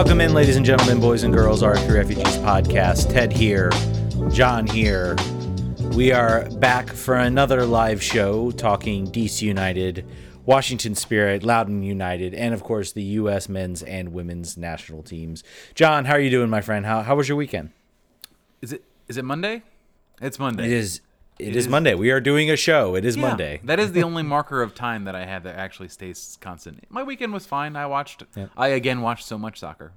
Welcome in, ladies and gentlemen, boys and girls, our Refugees podcast. Ted here, John here. We are back for another live show talking DC United, Washington Spirit, Loudoun United, and of course the U.S. men's and women's national teams. John, how are you doing, my friend? How, how was your weekend? Is it is it Monday? It's Monday. It is. It is, is- Monday. We are doing a show. It is Yeah, Monday. that is the only marker of time that I have that actually stays constant. My weekend was fine. I watched. I again watched so much soccer.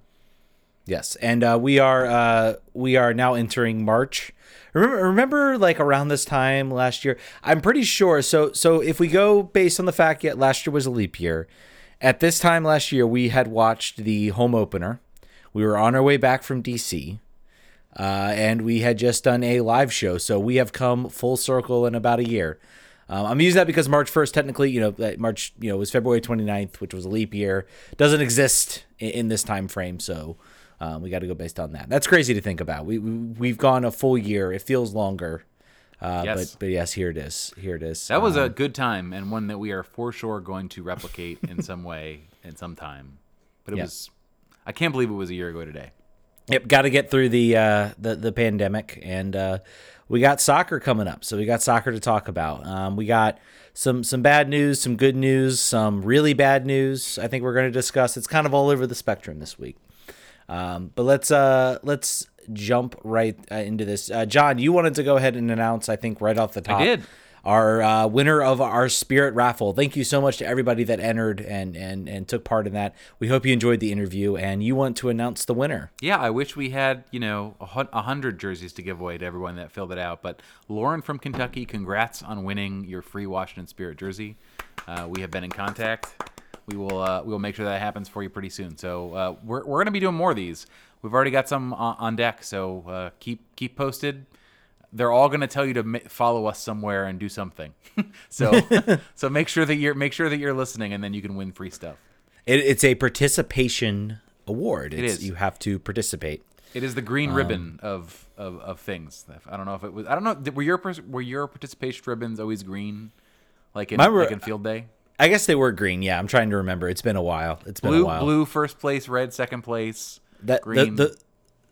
Yes, and uh, we are uh, we are now entering March. Remember, remember, like around this time last year, I'm pretty sure. So, so if we go based on the fact that last year was a leap year, at this time last year we had watched the home opener. We were on our way back from DC, uh, and we had just done a live show. So we have come full circle in about a year. Um, I'm using that because March 1st, technically, you know, that March, you know, was February 29th, which was a leap year. Doesn't exist in, in this time frame, so um, we got to go based on that. That's crazy to think about. We, we we've gone a full year. It feels longer, uh, Yes. but but yes, here it is. Here it is. That was Um, a good time and one that we are for sure going to replicate in some way in some time. But it Yeah. was. I can't believe it was a year ago today. Yep, got to get through the uh, the the pandemic, and uh, we got soccer coming up. So we got soccer to talk about. Um, we got some some bad news, some good news, some really bad news. I think we're going to discuss. It's kind of all over the spectrum this week. Um, but let's uh, let's jump right uh, into this. Uh, John, you wanted to go ahead and announce. I think right off the top, I did. Our uh, winner of our spirit raffle. Thank you so much to everybody that entered and and and took part in that. We hope you enjoyed the interview, and you want to announce the winner. Yeah, I wish we had, you know, a hundred jerseys to give away to everyone that filled it out. But Lauren from Kentucky, congrats on winning your free Washington Spirit jersey. Uh, we have been in contact. We will uh, we will make sure that happens for you pretty soon. So uh, we're we're gonna be doing more of these. We've already got some on, on deck. So uh, keep keep posted. They're all gonna tell you to ma- follow us somewhere and do something. so so make sure that you're make sure that you're listening, and then you can win free stuff. It, it's a participation award. It's, is. You have to participate. It is the green Um, ribbon of, of, of things. I don't know if it was. I don't know. Were your were your participation ribbons always green, like in were- like in field day? I guess they were green. Yeah, I'm trying to remember. It's been a while. It's been a while. blue first place, red second place. That the, green. the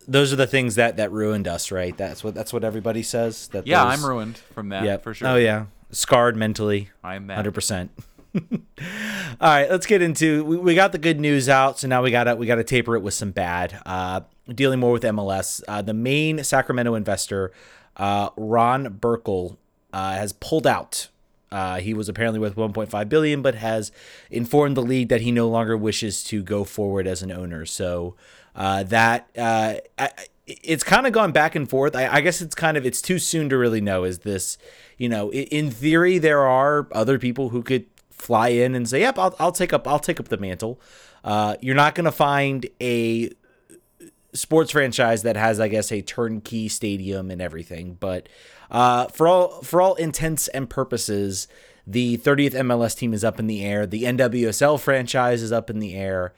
those are the things that that ruined us, right? That's what that's what everybody says. That Yeah, those- I'm ruined from that Yeah, for sure. Oh yeah, scarred mentally. I'm that. Hundred percent. All right, let's get into. We, we got the good news out, so now we gotta we gotta taper it with some bad. Uh, dealing more with MLS. Uh, the main Sacramento investor, uh, Ron Burkle, uh, has pulled out. Uh, he was apparently worth 1.5 billion, but has informed the league that he no longer wishes to go forward as an owner. So uh, that uh, I, it's kind of gone back and forth. I, I guess it's kind of it's too soon to really know. Is this, you know, in theory there are other people who could fly in and say, "Yep, I'll, I'll take up I'll take up the mantle." Uh, you're not going to find a sports franchise that has, I guess, a turnkey stadium and everything. But uh, for all for all intents and purposes, the 30th MLS team is up in the air. The NWSL franchise is up in the air.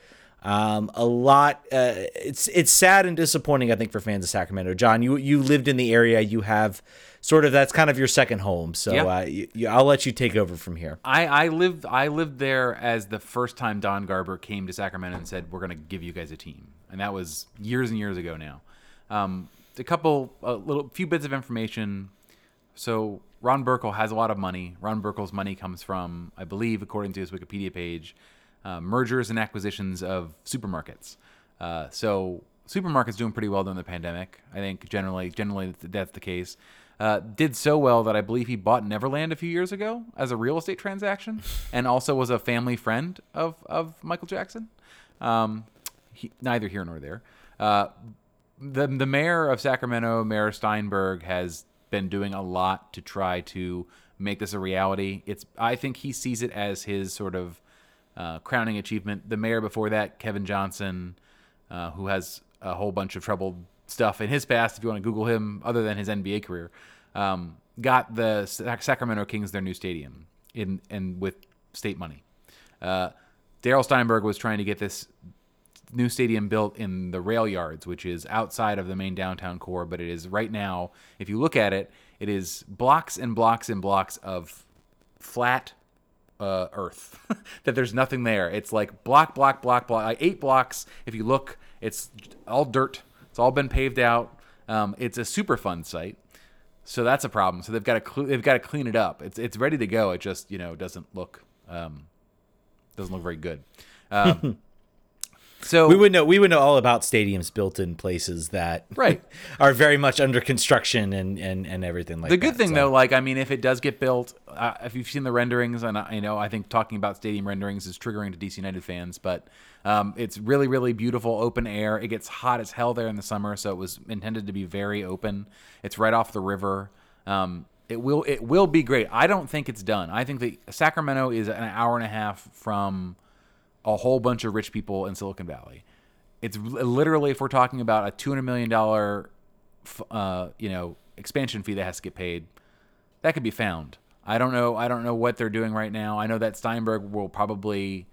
Um, a lot. Uh, it's it's sad and disappointing, I think, for fans of Sacramento. John, you you lived in the area. You have sort of that's kind of your second home. So Yeah. uh, you, you, I'll let you take over from here. I, I lived I lived there as the first time Don Garber came to Sacramento and said we're going to give you guys a team, and that was years and years ago now. Um, a couple, a little, few bits of information. So Ron Burkle has a lot of money. Ron Burkle's money comes from, I believe, according to his Wikipedia page, uh, mergers and acquisitions of supermarkets. Uh, so supermarkets doing pretty well during the pandemic. I think generally, generally that's the case. Uh, did so well that I believe he bought Neverland a few years ago as a real estate transaction, and also was a family friend of of Michael Jackson. Um, he, neither here nor there. Uh, the the mayor of Sacramento, Mayor Steinberg, has been doing a lot to try to make this a reality. It's I think he sees it as his sort of uh, crowning achievement. The mayor before that, Kevin Johnson, uh, who has a whole bunch of troubled stuff in his past, if you want to Google him, other than his NBA career, um, got the Sac- Sacramento Kings their new stadium in and with state money. Uh, Darrell Steinberg was trying to get this new stadium built in the rail yards, which is outside of the main downtown core, but it is right now, if you look at it, it is blocks and blocks and blocks of flat uh, earth. that there's nothing there. It's like block, block, block, block, like eight blocks. If you look It's all dirt. It's all been paved out. Um, it's a Superfund site, so that's a problem. So they've got to cl- they've got to clean it up. It's it's ready to go. It just you know doesn't look um, doesn't look very good. Um, so we would know we would know all about stadiums built in places that Right. are very much under construction and and, and everything like the that. The good thing So- though, like I mean, if it does get built, uh, if you've seen the renderings, and I, you know, I think talking about stadium renderings is triggering to DC United fans, but um, it's really, really beautiful, open air. It gets hot as hell there in the summer, so it was intended to be very open. It's right off the river. Um, it will, it will be great. I don't think it's done. I think that Sacramento is an hour and a half from a whole bunch of rich people in Silicon Valley. It's literally if we're talking about a two hundred million dollar, uh, you know, expansion fee that has to get paid, that could be found. I don't know. I don't know what they're doing right now. I know that Steinberg will probably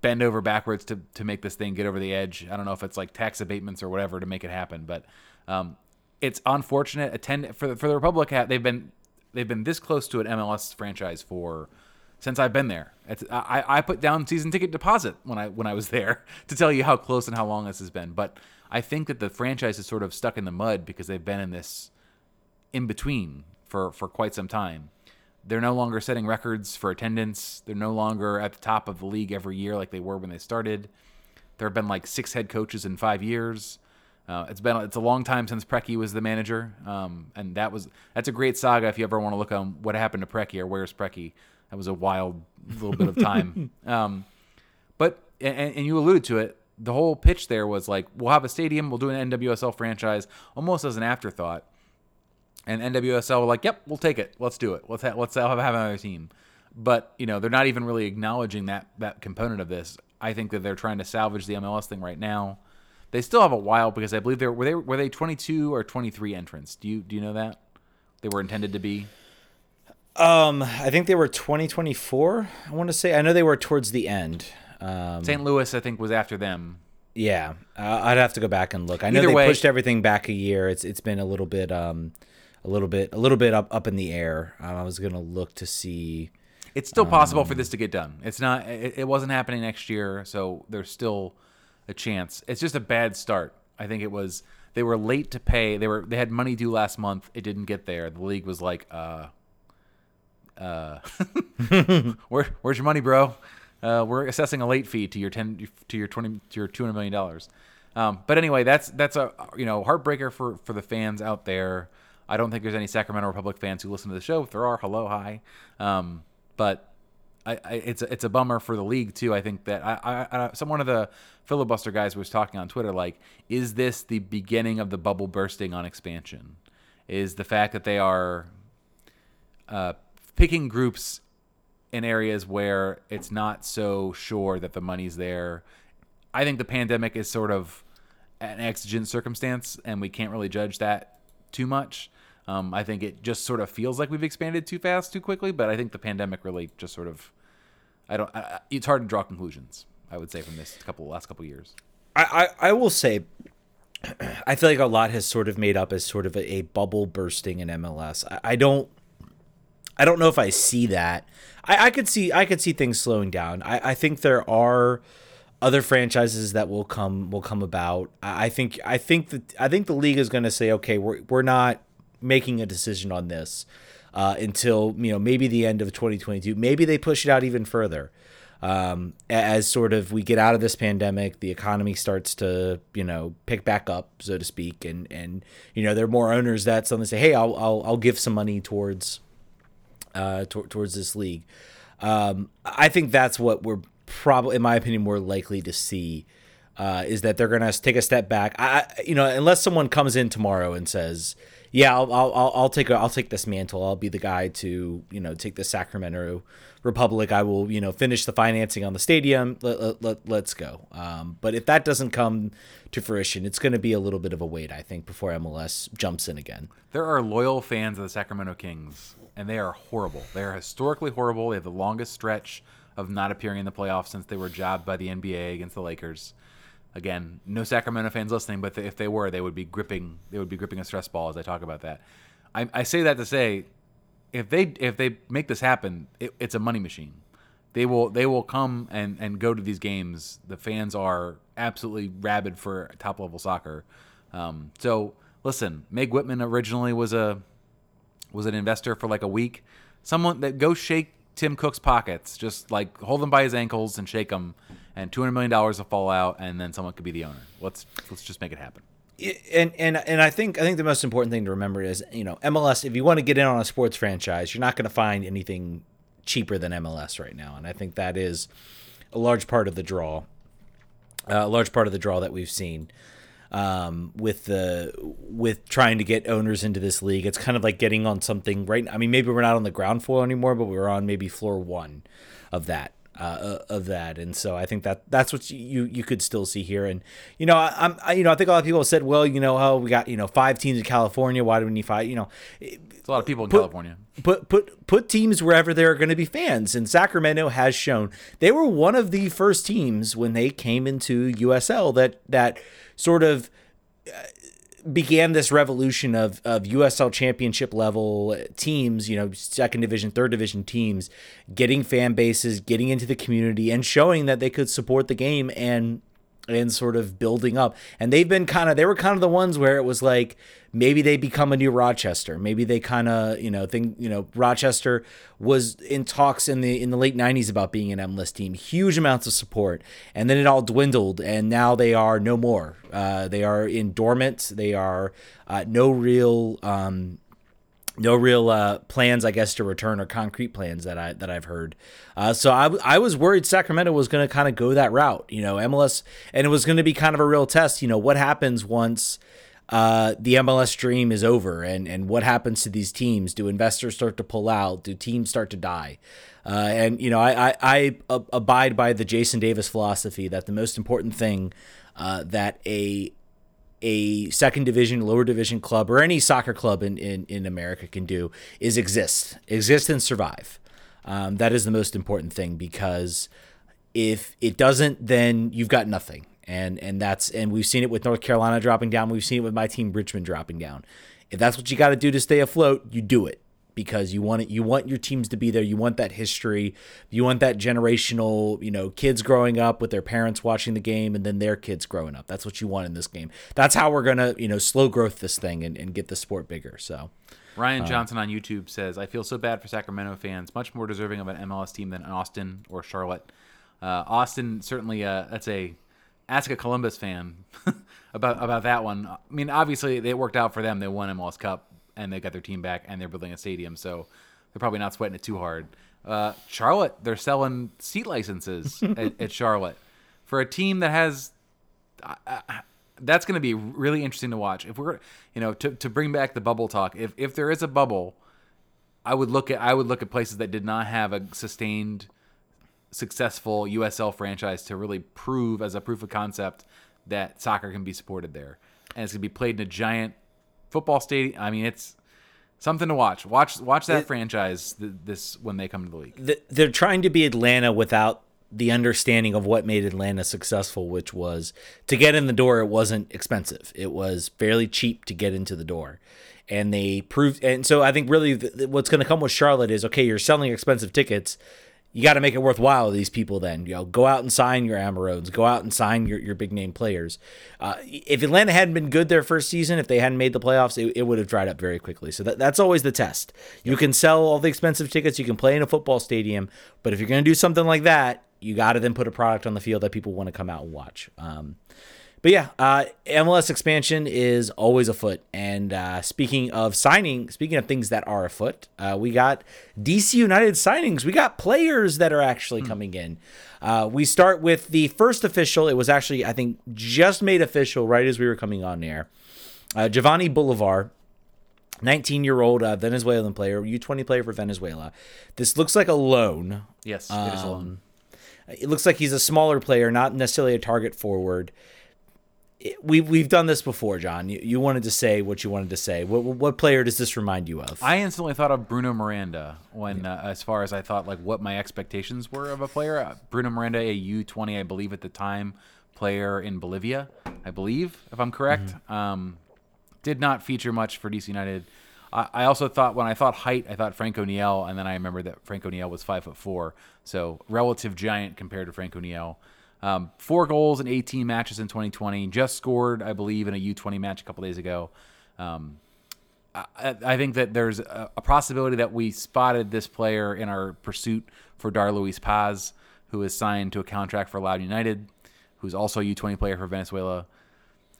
bend over backwards to to make this thing get over the edge. I don't know if it's like tax abatements or whatever to make it happen, but um, it's unfortunate. Attend for the, for the Republic. They've been they've been this close to an MLS franchise for since I've been there. I, I put down season ticket deposit when I when I was there to tell you how close and how long this has been. But I think that the franchise is sort of stuck in the mud because they've been in this in between for for quite some time. They're no longer setting records for attendance. They're no longer at the top of the league every year like they were when they started. There have been like six head coaches in five years. Uh, it's been it's a long time since Preki was the manager, um, and that was that's a great saga if you ever want to look on what happened to Preki or where's Preki. That was a wild little bit of time. um, but and, and you alluded to it. The whole pitch there was like, we'll have a stadium, we'll do an NWSL franchise, almost as an afterthought. And NWSL were like, "Yep, we'll take it. Let's do it. Let's ha- let's have, have another team." But you know, they're not even really acknowledging that that component of this. I think that they're trying to salvage the MLS thing right now. They still have a while because I believe they were they were they 22 or 23 entrants. Do you do you know that they were intended to be? Um, I think they were 2024. I want to say. I know they were towards the end. Um, St. Louis, I think, was after them. yeah, uh, I'd have to go back and look. I know Either they way- pushed everything back a year. It's it's been a little bit um, a little bit a little bit up up in the air. Um, I was gonna look to see. It's still possible for this to get done. It's not. It, it wasn't happening next year, so there's still a chance. It's just a bad start. I think it was. They were late to pay. They were. They had money due last month. It didn't get there. The league was like, uh, uh, where, where's your money, bro? Uh, we're assessing a late fee to your ten to your twenty to your two hundred million dollars. Um, but anyway, that's that's a you know heartbreaker for for the fans out there. I don't think there's any Sacramento Republic fans who listen to the show. If there are, hello, hi. Um, but I, I, it's a, it's a bummer for the league too. I think that I, I, I some one of the filibuster guys was talking on Twitter like, is this the beginning of the bubble bursting on expansion? Is the fact that they are uh, picking groups in areas where it's not so sure that the money's there. I think the pandemic is sort of an exigent circumstance, and we can't really judge that too much. Um, I think it just sort of feels like we've expanded too fast, too quickly. But I think the pandemic really just sort of, I don't. I, it's hard to draw conclusions. I would say from this couple last couple years. I, I, I will say, I feel like a lot has sort of made up as sort of a, a bubble bursting in MLS. I, I don't, I don't know if I see that. I, I could see, I could see things slowing down. I, I think there are other franchises that will come will come about. I, I think, I think that I think the league is going to say, okay, we're we're not making a decision on this uh, until you know maybe the end of 2022. Maybe they push it out even further um, as sort of we get out of this pandemic, the economy starts to you know pick back up, so to speak, and and you know there are more owners that suddenly say, hey, I'll I'll, I'll give some money towards uh, tor- towards this league. Um, I think that's what we're probably, in my opinion, more likely to see. Uh, is that they're gonna take a step back? I- you know, unless someone comes in tomorrow and says, "Yeah, I'll, I'll, I'll, take, I'll take this mantle. I'll be the guy to, you know, take the Sacramento Republic. I will, you know, finish the financing on the stadium. Let, let, let, let's go." Um, but if that doesn't come to fruition, it's going to be a little bit of a wait, I think, before MLS jumps in again. There are loyal fans of the Sacramento Kings, and they are horrible. They are historically horrible. They have the longest stretch of not appearing in the playoffs since they were jobbed by the NBA against the Lakers. Again, no Sacramento fans listening, but if they were, they would be gripping. They would be gripping a stress ball as I talk about that. I, I say that to say, if they if they make this happen, it, it's a money machine. they will they will come and and go to these games. The fans are absolutely rabid for top level soccer. Um, so listen, Meg Whitman originally was a was an investor for like a week. Someone that go shake Tim Cook's pockets, just like hold him by his ankles and shake him, and two hundred million dollars will fall out, and then someone could be the owner. Let's let's just make it happen. and and and I think I think the most important thing to remember is you know MLS. If you want to get in on a sports franchise, you're not going to find anything cheaper than MLS right now, and I think that is a large part of the draw. Uh, a large part of the draw that we've seen um, with the with trying to get owners into this league. It's kind of like getting on something right. I mean, maybe we're not on the ground floor anymore, but we're on maybe floor one of that. Uh, of that, and so I think that that's what you you could still see here, and you know I, I'm I, you know I think a lot of people have said, well, you know, oh, we got you know five teams in California, why do we need five? You know, it's a lot of people in put, California. Put put put teams wherever there are going to be fans, and Sacramento has shown they were one of the first teams when they came into USL that that sort of began this revolution of, of USL championship level teams, you know, second division, third division teams, getting fan bases, getting into the community, and showing that they could support the game and and sort of building up. And they've been kind of they were kind of the ones where it was like maybe they become a new Rochester. Maybe they kind of, you know, think, you know, Rochester was in talks in the in the late 90s about being an MLS team. Huge amounts of support. And then it all dwindled and now they are no more. Uh, they are in dormant. They are uh, no real um, no real uh, plans, I guess, to return or concrete plans that I that I've heard. Uh, so I, I was worried Sacramento was going to kind of go that route, you know, MLS, and it was going to be kind of a real test. You know, what happens once uh, the MLS dream is over, and and what happens to these teams? Do investors start to pull out? Do teams start to die? Uh, and you know, I, I, I abide by the Jason Davis philosophy that the most important thing uh, that a a second division, lower division club, or any soccer club in, in, in America can do is exist, exist and survive. Um, that is the most important thing because if it doesn't, then you've got nothing. And and that's and we've seen it with North Carolina dropping down. We've seen it with my team Richmond dropping down. If that's what you got to do to stay afloat, you do it because you want it you want your teams to be there you want that history you want that generational you know kids growing up with their parents watching the game and then their kids growing up that's what you want in this game that's how we're gonna you know slow growth this thing and, and get the sport bigger so Ryan uh, Johnson on YouTube says, "I feel so bad for Sacramento fans. Much more deserving of an MLS team than Austin or Charlotte. Uh, Austin certainly. Uh, that's a ask a Columbus fan about about that one. I mean, obviously it worked out for them. They won MLS Cup and they got their team back and they're building a stadium, so they're probably not sweating it too hard. Uh, Charlotte, they're selling seat licenses at, at, Charlotte for a team that has. Uh, uh that's going to be really interesting to watch. If we're, you know, to, to bring back the bubble talk, if if there is a bubble, I would look at I would look at places that did not have a sustained, successful USL franchise to really prove as a proof of concept that soccer can be supported there, and it's going to be played in a giant football stadium. I mean, it's something to watch. Watch watch that it, franchise th- this when they come to the league. The, they're trying to be Atlanta without the understanding of what made Atlanta successful, which was to get in the door. It wasn't expensive. It was fairly cheap to get into the door, and they proved. And so I think really what's going to come with Charlotte is okay. You're selling expensive tickets you got to make it worthwhile these people then you know go out and sign your Almirones go out and sign your, your big name players. Uh, if atlanta hadn't been good their first season if they hadn't made the playoffs it, it would have dried up very quickly. So that, that's always the test. You can sell all the expensive tickets you can play in a football stadium but if you're going to do something like that you got to then put a product on the field that people want to come out and watch. Um, but yeah, uh, MLS expansion is always afoot. And uh, speaking of signing, speaking of things that are afoot, uh, we got DC United signings. We got players that are actually hmm. coming in. Uh, we start with the first official. It was actually, I think, just made official right as we were coming on air. Uh, Jovanny Bolivar, 19 year old uh, Venezuelan player, U20 player for Venezuela. This looks like a loan. Yes, um, it is a loan. Um, it looks like he's a smaller player, not necessarily a target forward we we've done this before, John. You, you wanted to say what you wanted to say. What what player does this remind you of? I instantly thought of Bruno Miranda when, uh, as far as I thought, like what my expectations were of a player. Uh, Bruno Miranda, a U twenty, I believe at the time, player in Bolivia, I believe, if I'm correct. Mm-hmm. Um, did not feature much for DC United. I, I also thought when I thought height, I thought Frank O'Neill, and then I remembered that Frank O'Neill was five foot four, so relative giant compared to Frank O'Neill. Um, four goals in 18 matches in 2020. Just scored, I believe, in a U20 match a couple days ago. Um, I, I, think that there's a, a, possibility that we spotted this player in our pursuit for Dar Luis Paz, who is signed to a contract for Loudoun United, who's also a U20 player for Venezuela.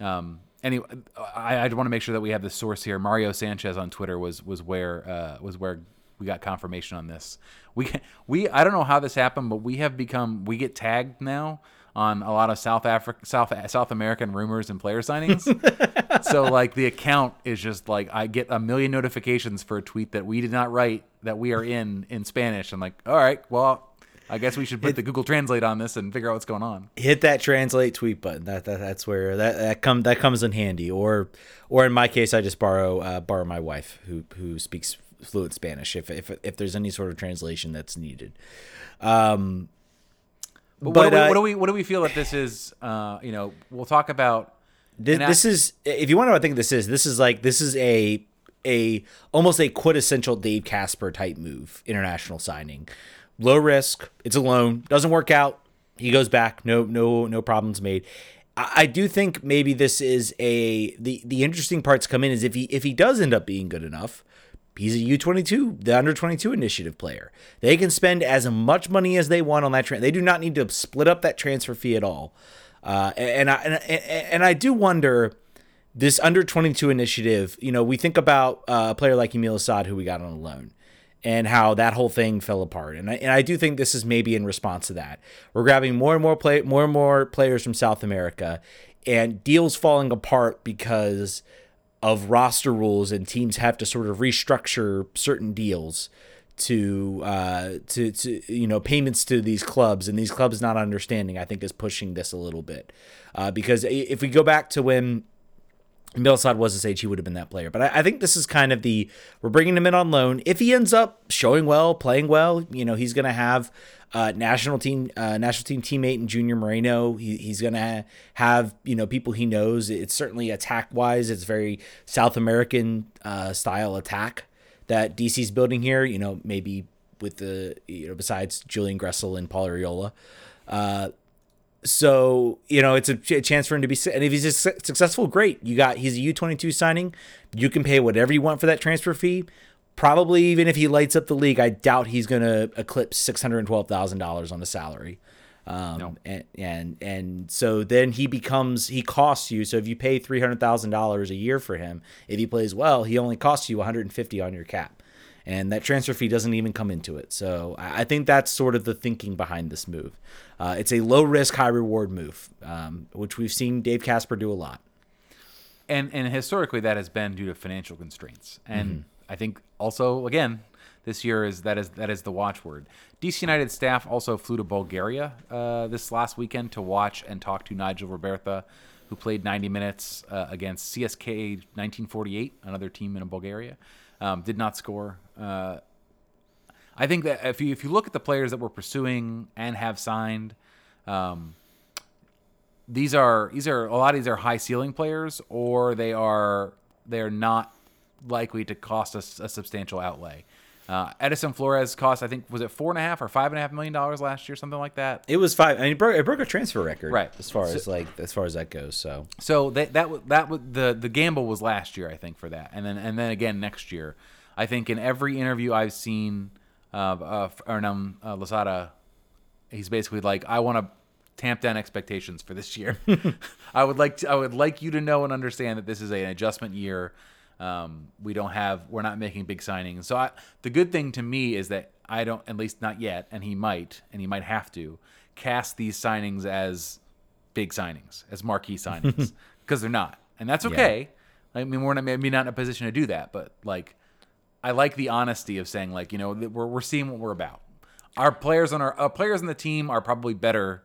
Um, anyway, I, I want to make sure that we have the source here. Mario Sanchez on Twitter was was where uh, was where we got confirmation on this. We we I don't know how this happened, but we have become we get tagged now on a lot of South Africa South South American rumors and player signings. so like the account is just like I get a million notifications for a tweet that we did not write that we are in in Spanish. I'm like, all right, well, I guess we should put the Google Translate on this and figure out what's going on. Hit that translate tweet button. That, that that's where that that come that comes in handy. Or or in my case, I just borrow uh, borrow my wife who who speaks fluent Spanish if if if there's any sort of translation that's needed. Um, but, but what, do we, uh, what, do we, what do we feel that this is? Uh, you know, we'll talk about. This, this is if you want to know what I think this is. This is like this is a a almost a quintessential Dave Kasper type move, international signing. Low risk, it's a loan, doesn't work out, he goes back, no no no problems made. I, I do think maybe this is a the the interesting parts come in is if he if he does end up being good enough, He's a U22, the under 22 initiative player. They can spend as much money as they want on that transfer. They do not need to split up that transfer fee at all. Uh, and I and, and I do wonder this under 22 initiative. You know, we think about uh, a player like Yamil Asad who we got on a loan, and how that whole thing fell apart. And I, and I do think this is maybe in response to that. We're grabbing more and more play more and more players from South America, and deals falling apart because of roster rules and teams have to sort of restructure certain deals to uh, to to you know payments to these clubs and these clubs not understanding I think is pushing this a little bit. Uh, because if we go back to when Yamil Asad was his age, he would have been that player. But I, I, think this is kind of the we're bringing him in on loan. If he ends up showing well, playing well, you know, he's going to have uh, national team uh, national team teammate and Junior Moreno. He, he's going to have you know people he knows. It's certainly attack wise, it's very South American uh, style attack that DC's building here. You know, maybe with the you know besides Julian Gressel and Paul Arriola. So you know it's a, ch- chance for him to be and if he's successful great. You got he's a u22 signing. You can pay whatever you want for that transfer fee. Probably even if he lights up the league i doubt he's going to eclipse $612000 on the salary. Um, no. and, and and so then he becomes he costs you so if you pay $300000 a year for him if he plays well he only costs you 150 on your cap and that transfer fee doesn't even come into it. So I think that's sort of the thinking behind this move. Uh, it's a low risk, high reward move, um, which we've seen Dave Kasper do a lot. And and historically, that has been due to financial constraints. And mm-hmm. I think also again, this year is that is that is the watchword. DC United staff also flew to Bulgaria uh, this last weekend to watch and talk to Nigel Robertha, who played 90 minutes uh, against CSK 1948, another team in Bulgaria. Um, did not score. Uh, I think that if you if you look at the players that we're pursuing and have signed, um, these are these are a lot of these are high ceiling players, or they are they are not likely to cost us a substantial outlay. Uh, Edison Flores cost, I think, was it four and a half or five and a half million dollars last year, something like that. It was five. I mean, it broke, it broke a transfer record, right? As far so, as like as far as that goes. So, so that that that the the gamble was last year, I think, for that, and then and then again next year. I think in every interview I've seen of uh, Hernan uh, Losada, he's basically like, I want to tamp down expectations for this year. I would like to, I would like you to know and understand that this is an adjustment year. Um, we don't have we're not making big signings. So I, the good thing to me is that I don't at least not yet, and he might and he might have to cast these signings as big signings, as marquee signings, because they're not, and that's okay. Yeah. I mean, we're not, maybe not in a position to do that, but like I like the honesty of saying like you know we're we're seeing what we're about. Our players on our uh, players on the team are probably better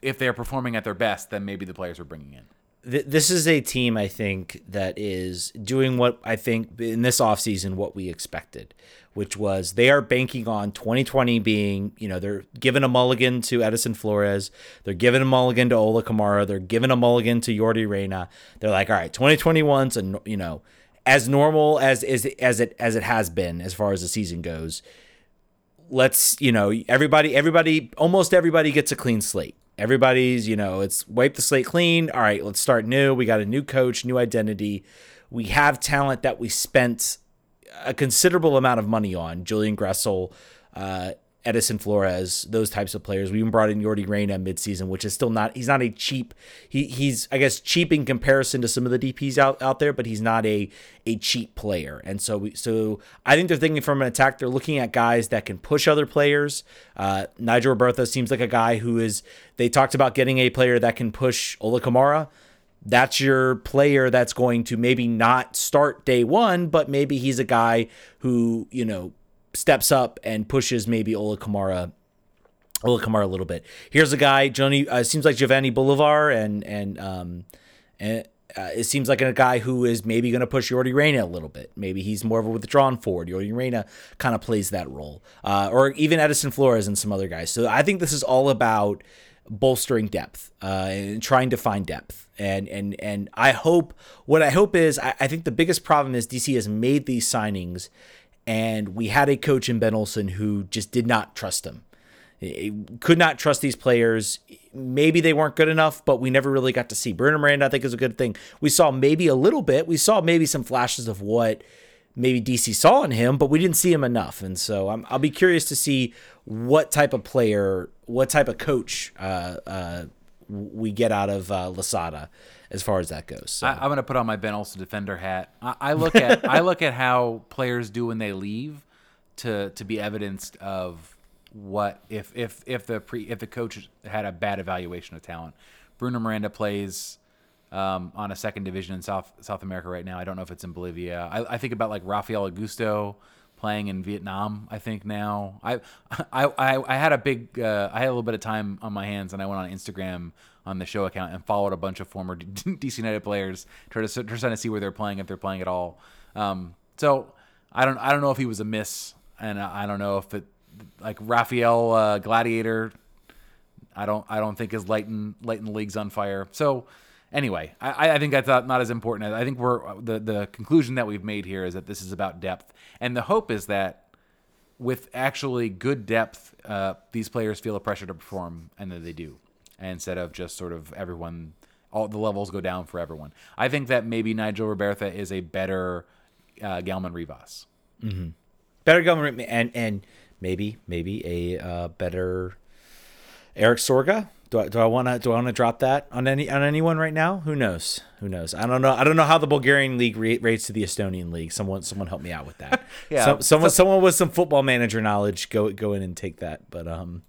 if they're performing at their best than maybe the players we're bringing in. This is a team I think that is doing what I think in this offseason what we expected, which was they are banking on 2020 being, you know, they're giving a mulligan to Edison Flores, they're giving a mulligan to Ola Kamara, they're giving a mulligan to Yordy Reyna. They're like, all right, 2021's a, you know, as normal as as as it as it has been as far as the season goes. Let's you know everybody everybody almost everybody gets a clean slate. Everybody's you know it's wipe the slate clean. All right, let's start new. We got a new coach, new identity. We have talent that we spent a considerable amount of money on. Julian Gressel, uh, Edison Flores, those types of players. We even brought in Yordy Reyna midseason, which is still not he's not a cheap he he's I guess cheap in comparison to some of the DPs out, out there, but he's not a a cheap player. And so we so I think they're thinking from an attack, they're looking at guys that can push other players. Uh, Nigel Robertha seems like a guy who is they talked about getting a player that can push Ola Kamara that's your player that's going to maybe not start day one, but maybe he's a guy who, you know, steps up and pushes maybe Ola Kamara Ola Kamara a little bit. Here's a guy, Johnny. Uh, seems like Jovanny Bolivar, and and um, and uh, it seems like a guy who is maybe going to push Yordy Reyna a little bit. Maybe he's more of a withdrawn forward. Yordy Reyna kind of plays that role, uh, or even Edison Flores and some other guys. So I think this is all about bolstering depth uh, and trying to find depth. And and and I hope what I hope is I, I think the biggest problem is DC has made these signings and we had a coach in Ben Olsen who just did not trust them. Could not trust these players. Maybe they weren't good enough, but we never really got to see. Bruno Miranda, I think, is a good thing. We saw maybe a little bit. We saw maybe some flashes of what maybe DC saw in him, but we didn't see him enough. And so i will be curious to see what type of player, what type of coach uh, uh, we get out of uh, Losada as far as that goes. So. I, am going to put on my Ben Olsen defender hat. I, I look at I look at how players do when they leave to to be evidenced of what if if if the pre if the coach had a bad evaluation of talent. Bruno Miranda plays um, on a second division in South South America right now. I don't know if it's in Bolivia. I, I think about like Rafael Augusto playing in Vietnam. I think now I I I, I had a big uh, I had a little bit of time on my hands, and I went on Instagram on the show account and followed a bunch of former DC United players, try to trying to see where they're playing if they're playing at all. Um, so I don't I don't know if he was a miss, and I don't know if it like Rafael uh, Gladiator. I don't I don't think is lighting lighting the leagues on fire. So anyway, I, I think that's not as important. I think we're the the conclusion that we've made here is that this is about depth, and the hope is that with actually good depth, uh, these players feel a pressure to perform, and that they do, instead of just sort of everyone. All the levels go down for everyone. I think that maybe Nigel Robertha is a better uh, Gelmin Rivas. Mm-hmm. Better Gelmin and and maybe maybe a uh, better Eric Sorga do I do I want to do I want to drop that on any on anyone right now? Who knows? Who knows? I don't know. I don't know how the Bulgarian league rates to the Estonian league. Someone someone help me out with that. yeah. So, someone so, someone with some football manager knowledge go go in and take that. But um.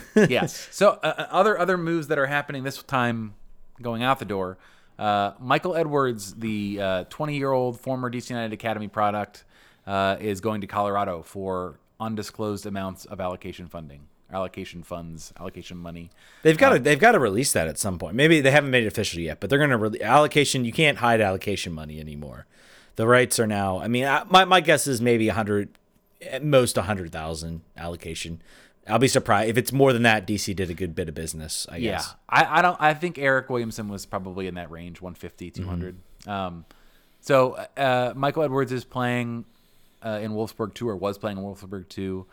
yes. So uh, uh other other moves that are happening this time, going out the door. Uh, Michael Edwards, the 20 uh, year old former DC United Academy product, uh, is going to Colorado for undisclosed amounts of allocation funding allocation funds, allocation money. They've got to they've got to release that at some point. Maybe they haven't made it official yet, but they're going to re- allocation. You can't hide allocation money anymore. The rights are now. I mean, I, my my guess is maybe a hundred, at most a hundred thousand allocation. I'll be surprised if it's more than that. DC did a good bit of business. I guess. Yeah, I, I don't. I think Eryk Williamson was probably in that range, 150, 200. Mm-hmm. Um, so uh, Michael Edwards is playing uh, in Wolfsburg two, or was playing in Wolfsburg two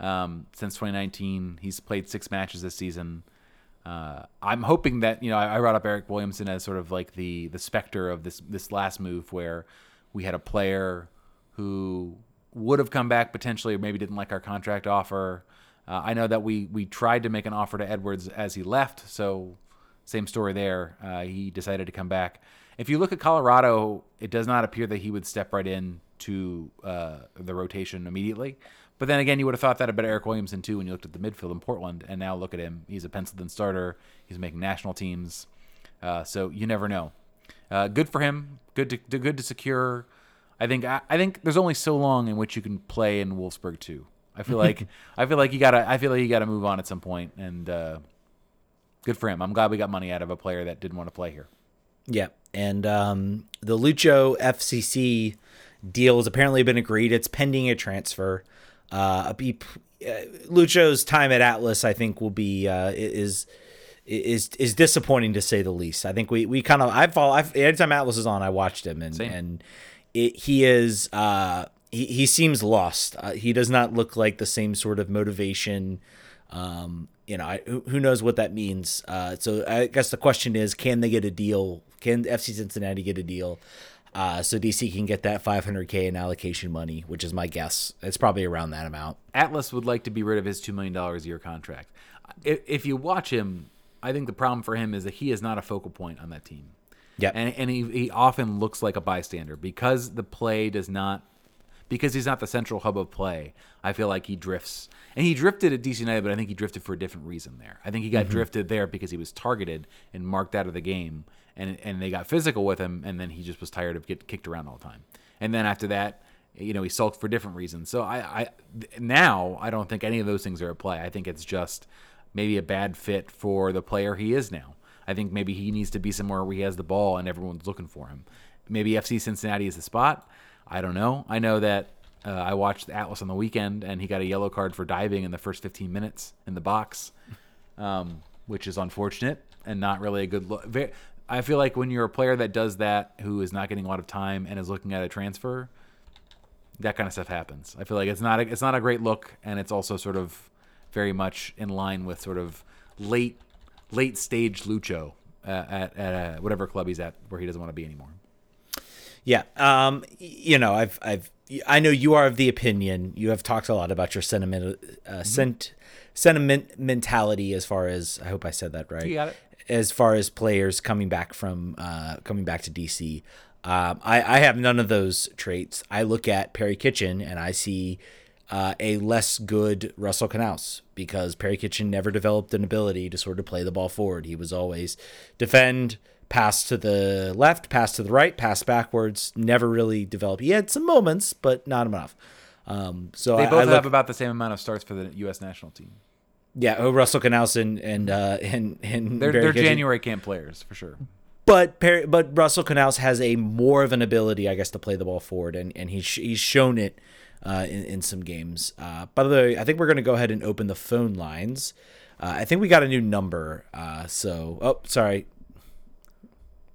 um, since 2019. He's played six matches this season. Uh, I'm hoping that you know I, I, brought up Eryk Williamson as sort of like the the specter of this this last move where we had a player who would have come back potentially or maybe didn't like our contract offer. Uh, I know that we we tried to make an offer to Edwards as he left, so same story there. Uh, he decided to come back. If you look at Colorado, it does not appear that he would step right in to uh, the rotation immediately. But then again, you would have thought that about Eryk Williamson too when you looked at the midfield in Portland, and now look at him. He's a penciled in starter. He's making national teams. Uh, so you never know. Uh, good for him. Good to, good to secure. I think I, I, think there's only so long in which you can play in Wolfsburg too. I feel like I feel like you gotta I feel like you gotta move on at some point, and uh, good for him. I'm glad we got money out of a player that didn't want to play here. Yeah, and um, the Lucho FCC deal has apparently been agreed. It's pending a transfer. Uh, uh, Lucho's time at Atlas, I think, will be uh, is is is disappointing to say the least. I think we we kind of I follow I, anytime Atlas is on, I watched him and Same. and it, he is uh, he he seems lost. Uh, he does not look like the same sort of motivation. Um, you know, I, who, who knows what that means. Uh, so I guess the question is, can they get a deal? Can FC Cincinnati get a deal? Uh, so DC can get that 500k in allocation money, which is my guess. It's probably around that amount. Atlas would like to be rid of his two million dollars a year contract. If, if you watch him, I think the problem for him is that he is not a focal point on that team. Yeah, and and he, he often looks like a bystander because the play does not because he's not the central hub of play. I feel like he drifts, and he drifted at DC United, but I think he drifted for a different reason there. I think he got mm-hmm. drifted there because he was targeted and marked out of the game, and and they got physical with him, and then he just was tired of getting kicked around all the time. And then after that, you know, he sulked for different reasons. So I, I now I don't think any of those things are at play. I think it's just maybe a bad fit for the player he is now. I think maybe he needs to be somewhere where he has the ball and everyone's looking for him. Maybe FC Cincinnati is the spot. I don't know. I know that uh, I watched Atlas on the weekend, and he got a yellow card for diving in the first 15 minutes in the box, um, which is unfortunate and not really a good look. I feel like when you're a player that does that, who is not getting a lot of time and is looking at a transfer, that kind of stuff happens. I feel like it's not a, it's not a great look, and it's also sort of very much in line with sort of late late stage Lucho uh, at, at uh, whatever club he's at where he doesn't want to be anymore. Yeah. Um, you know, I've, I've, I know you are of the opinion. You have talked a lot about your sentiment, uh, mm-hmm. sent, sentiment mentality as far as I hope I said that right. You got it. As far as players coming back from uh, coming back to DC, um, I, I have none of those traits. I look at Perry Kitchen and I see uh, a less good Russell Canouse because Perry Kitchen never developed an ability to sort of play the ball forward. He was always defend, pass to the left, pass to the right, pass backwards. Never really developed. He had some moments, but not enough. Um, so they both I, I have about the same amount of starts for the U.S. national team. Yeah, oh, Russell Canouse and and uh, and, and they're, they're January camp players for sure. But but Russell Canouse has a more of an ability, I guess, to play the ball forward, and and he's he's shown it uh, in in some games. Uh, by the way, I think we're going to go ahead and open the phone lines. Uh, I think we got a new number. Uh, so, oh, sorry,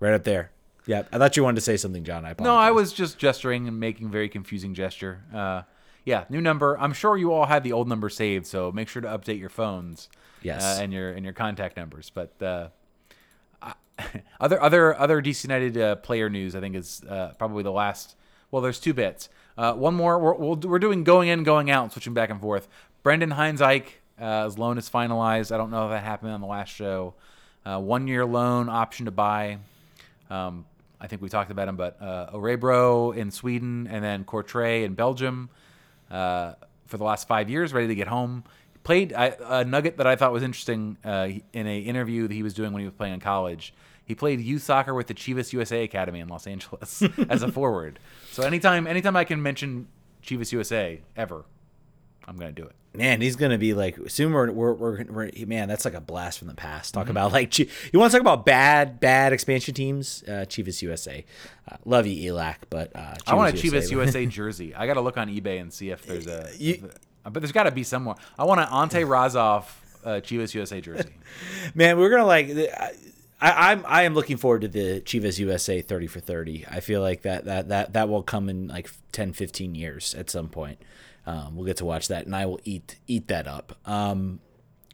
right up there. Yeah, I thought you wanted to say something, John. I apologize. No, I was just gesturing and making very confusing gesture. Uh, yeah, new number. I'm sure you all had the old number saved, so make sure to update your phones. Yes, uh, and your and your contact numbers. But uh, other other other DC United uh, player news, I think is uh, probably the last. Well, there's two bits. Uh, one more. We're, we are doing going in, going out, switching back and forth. Brendan Hines Ike, his loan is finalized. I don't know if that happened on the last show. one year loan, option to buy. Um, I think we talked about him, but uh, Orebro in Sweden and then Courtrai in Belgium uh, for the last five years, ready to get home. Played a, a nugget that I thought was interesting uh, in an interview that he was doing when he was playing in college. He played youth soccer with the Chivas USA Academy in Los Angeles as a forward. So anytime, anytime I can mention Chivas USA ever, I'm gonna do it. Man, he's gonna be like soon. We're, we're, we're, we're man. That's like a blast from the past. Talk mm-hmm. about like you want to talk about bad bad expansion teams. Uh, Chivas USA. Uh, love you, Elac, but uh, I want a Chivas USA jersey. I got to look on eBay and see if there's a. You, but there's got to be somewhere. I want an Ante Razov uh, Chivas USA jersey. man, we're gonna like. I, I'm I am looking forward to the Chivas USA 30 for 30. I feel like that that that that will come in like 10 15 years at some point. Um, we'll get to watch that, and I will eat eat that up. Um,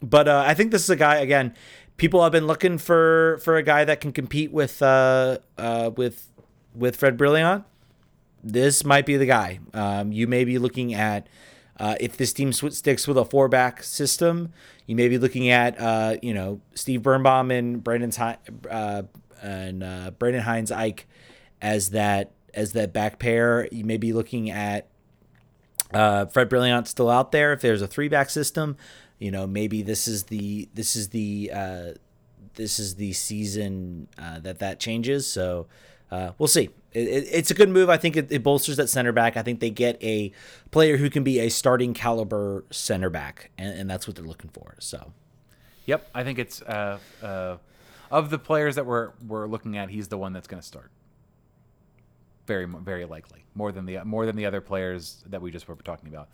but uh, I think this is a guy again. People have been looking for for a guy that can compete with uh, uh, with with Fred Brillant. This might be the guy. Um, you may be looking at uh, if this team sticks with a four back system. You may be looking at uh, you know Steve Birnbaum and Brandon's uh, and Brandon Hines Ike as that as that back pair. You may be looking at uh, Fred Brillant still out there. If there's a three back system, you know maybe this is the this is the uh, this is the season uh, that that changes. So uh, we'll see. It, it, it's a good move. I think it, it, bolsters that center back. I think they get a player who can be a starting caliber center back, and, and that's what they're looking for. So, yep, I think it's uh, uh, of the players that we're we're looking at, he's the one that's going to start very very likely more than the more than the other players that we just were talking about.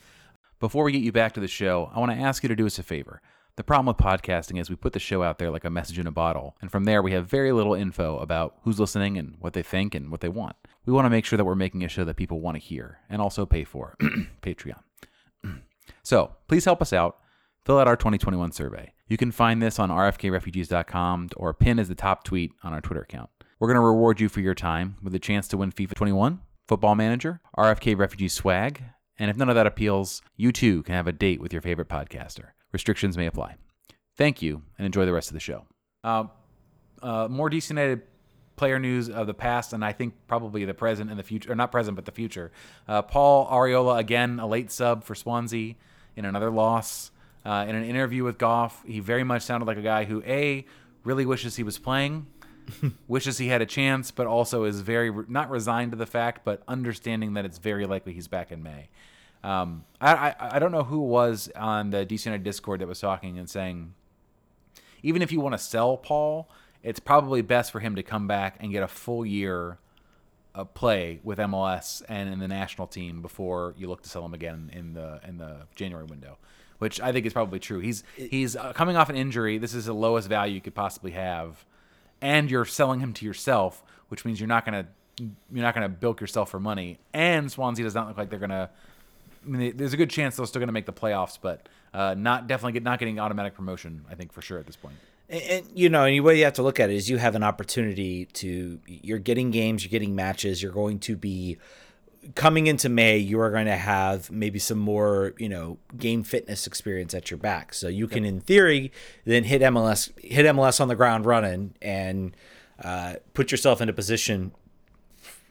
Before we get you back to the show, I want to ask you to do us a favor. The problem with podcasting is we put the show out there like a message in a bottle, and from there we have very little info about who's listening and what they think and what they want. we want to make sure that we're making a show that people want to hear and also pay for. Patreon. so please help us out. Fill out our 2021 survey. You can find this on rfkrefugees.com or pin as the top tweet on our Twitter account. We're going to reward you for your time with a chance to win FIFA 21, Football Manager, RFK Refugee swag, and if none of that appeals, you too can have a date with your favorite podcaster. Restrictions may apply. Thank you, and enjoy the rest of the show. Uh, uh, more DC United player news of the past, and I think probably the present and the future, or not present, but the future. Uh, Paul Arriola, again, a late sub for Swansea in another loss. Uh, in an interview with Goff, he very much sounded like a guy who, A, really wishes he was playing, wishes he had a chance, but also is very, not resigned to the fact, but understanding that it's very likely he's back in May. Um, I, I, I don't know who was on the DC United Discord that was talking and saying, even if you want to sell Paul, it's probably best for him to come back and get a full year of play with MLS and in the national team before you look to sell him again in the in the January window, which I think is probably true. He's he's uh, coming off an injury. This is the lowest value you could possibly have, and you're selling him to yourself, which means you're not gonna you're not gonna bilk yourself for money. And Swansea does not look like they're gonna. I mean, there's a good chance they're still to make the playoffs, but uh, not definitely get, not getting automatic promotion. I think for sure at this point. And, and, you know, and the way you have to look at it is you have an opportunity to you're getting games, you're getting matches, you're going to be coming into May, you are going to have maybe some more, you know, game fitness experience at your back. So you can, in theory, then hit MLS, hit MLS on the ground running, and uh, put yourself in a position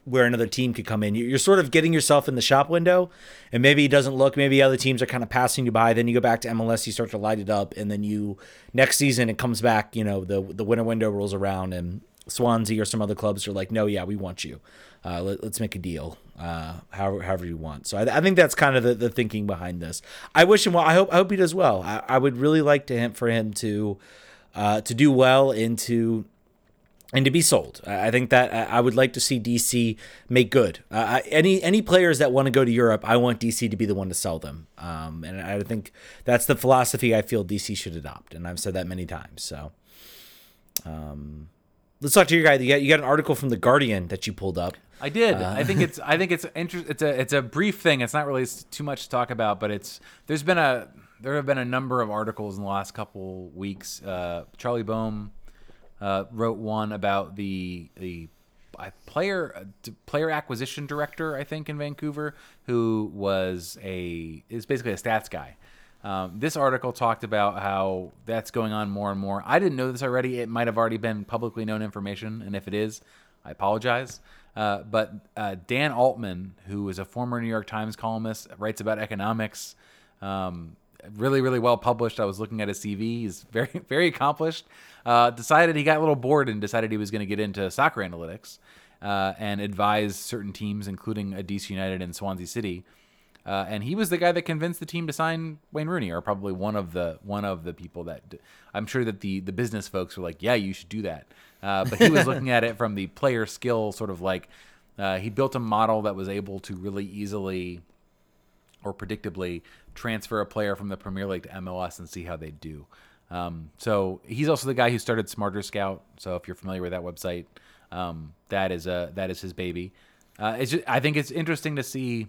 where another team could come in. You're sort of getting yourself in the shop window, and maybe it doesn't look. Maybe other teams are kind of passing you by. Then you go back to MLS, you start to light it up, and then you next season it comes back. You know the the winter window rolls around, and Swansea or some other clubs are like, no, yeah, we want you. Uh, let, us make a deal, uh, however however you want. So I, I, think that's kind of the, the thinking behind this. I wish him well. I hope I hope he does well. I, I would really like to him for him to uh, to do well and to and to be sold. I think that I would like to see DC make good. Uh, any any players that want to go to Europe, I want DC to be the one to sell them. Um, and I think that's the philosophy I feel DC should adopt, and I've said that many times. So, um, let's talk to your guy. You got, you got an article from the Guardian that you pulled up. I did. Uh, I think it's I think it's inter- It's a it's a brief thing. It's not really too much to talk about, but it's there's been a there have been a number of articles in the last couple weeks. Uh, Charlie Boehm uh, wrote one about the the player uh, player acquisition director, I think, in Vancouver, who was a is basically a stats guy. Um, this article talked about how that's going on more and more. I didn't know this already. It might have already been publicly known information, and if it is, I apologize. Uh, but uh, Dan Altman, who is a former New York Times columnist, writes about economics. Um, really, really well published. I was looking at his CV. He's very, very accomplished. Uh, decided he got a little bored and decided he was going to get into soccer analytics uh, and advise certain teams, including DC United and Swansea City. Uh, and he was the guy that convinced the team to sign Wayne Rooney, or probably one of the one of the people that d- I'm sure that the the business folks were like, yeah, you should do that. Uh, but he was looking at it from the player skill, sort of like uh, he built a model that was able to really easily or predictably transfer a player from the Premier League to MLS and see how they do. Um, so he's also the guy who started Smarter Scout. So if you're familiar with that website, um, that is a that is his baby. Uh, it's just, I think it's interesting to see.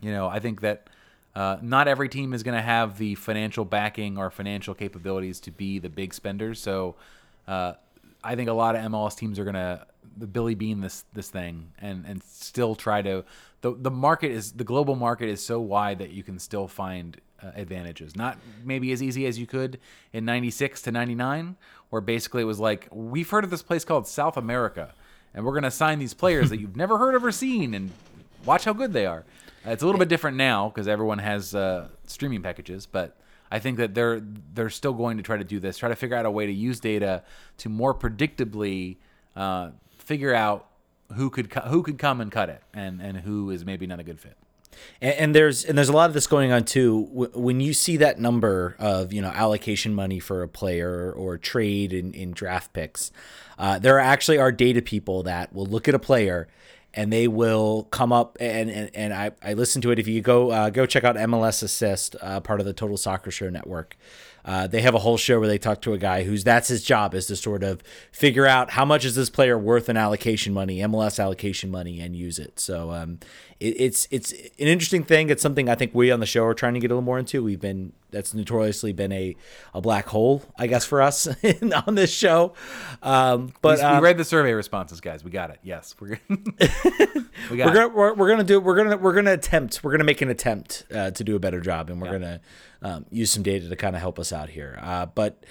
You know, I think that uh, not every team is going to have the financial backing or financial capabilities to be the big spenders. So uh, I think a lot of MLS teams are to the Billy Beane this this thing and and still try to the the market is the global market is so wide that you can still find uh, advantages. Not maybe as easy as you could in 96 to 99 where basically it was like we've heard of this place called South America and we're going to sign these players that you've never heard of or seen and watch how good they are. It's a little bit different now because everyone has uh, streaming packages, but I think that they're they're still going to try to do this, try to figure out a way to use data to more predictably uh, figure out who could who could come and cut it, and and who is maybe not a good fit. And, and there's and there's a lot of this going on too. when you see that number of you know allocation money for a player or trade in, in draft picks, uh, there actually are data people that will look at a player and they will come up and and, and I, I listen to it if you go uh, go check out MLS Assist uh, part of the Total Soccer Show network Uh, they have a whole show where they talk to a guy who's that's his job is to sort of figure out how much is this player worth in allocation money, MLS allocation money, and use it. So um, it, it's it's an interesting thing. It's something I think we on the show are trying to get a little more into. We've been that's notoriously been a, a black hole, I guess, for us on this show. Um, but we, um, read the survey responses, guys. We got it. Yes, we're we got we're gonna we're, we're, gonna do we're gonna we're gonna attempt we're gonna make an attempt uh, to do a better job, and we're yeah. gonna um, use some data to kind of help us out here. Uh, but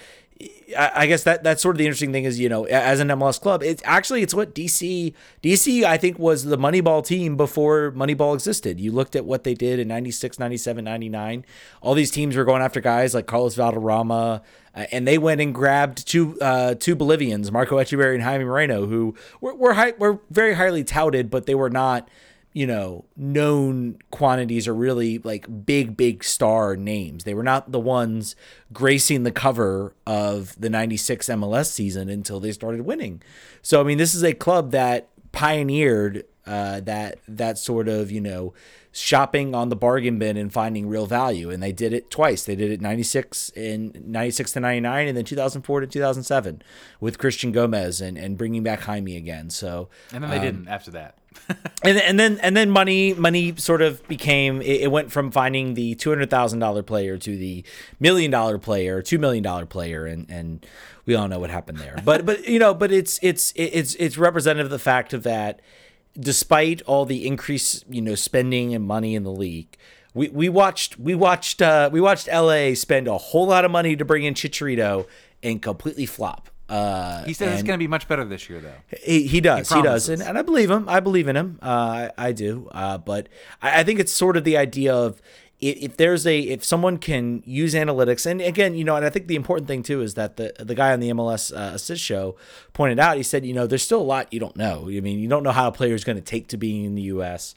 I guess that that's sort of the interesting thing is you know as an MLS club it's actually it's what DC DC I think was the Moneyball team before Moneyball existed. You looked at what they did in 96, 97, 99. All these teams were going after guys like Carlos Valderrama uh, and they went and grabbed two uh, two Bolivians, Marco Etcheverry and Jaime Moreno who were were, high, were very highly touted but they were not you know, known quantities are really like big, big star names. They were not the ones gracing the cover of the 96 MLS season until they started winning. So, I mean, this is a club that pioneered uh, that, that sort of, you know, shopping on the bargain bin and finding real value. And they did it twice. They did it 96 in 96 to 99 and then 2004 to 2007 with Christian Gomez and, and bringing back Jaime again. So, and then they um, didn't after that. And and then and then money money sort of became it, it went from finding the two hundred thousand dollar player to the million dollar player, two million dollar player, and and we all know what happened there. But but you know, but it's it's it's it's representative of the fact of that despite all the increase, you know, spending and money in the league, we, we watched we watched uh, we watched LA spend a whole lot of money to bring in Chicharito and completely flop. Uh, he says it's going to be much better this year, though. He, he does, he, he does, and, and I believe him. I believe in him. Uh, I, I do. Uh, but I, I think it's sort of the idea of if there's a if someone can use analytics and again you know and i think the important thing too is that the the guy on the mls uh, assist show pointed out he said you know there's still a lot you don't know i mean you don't know how a player is going to take to being in the us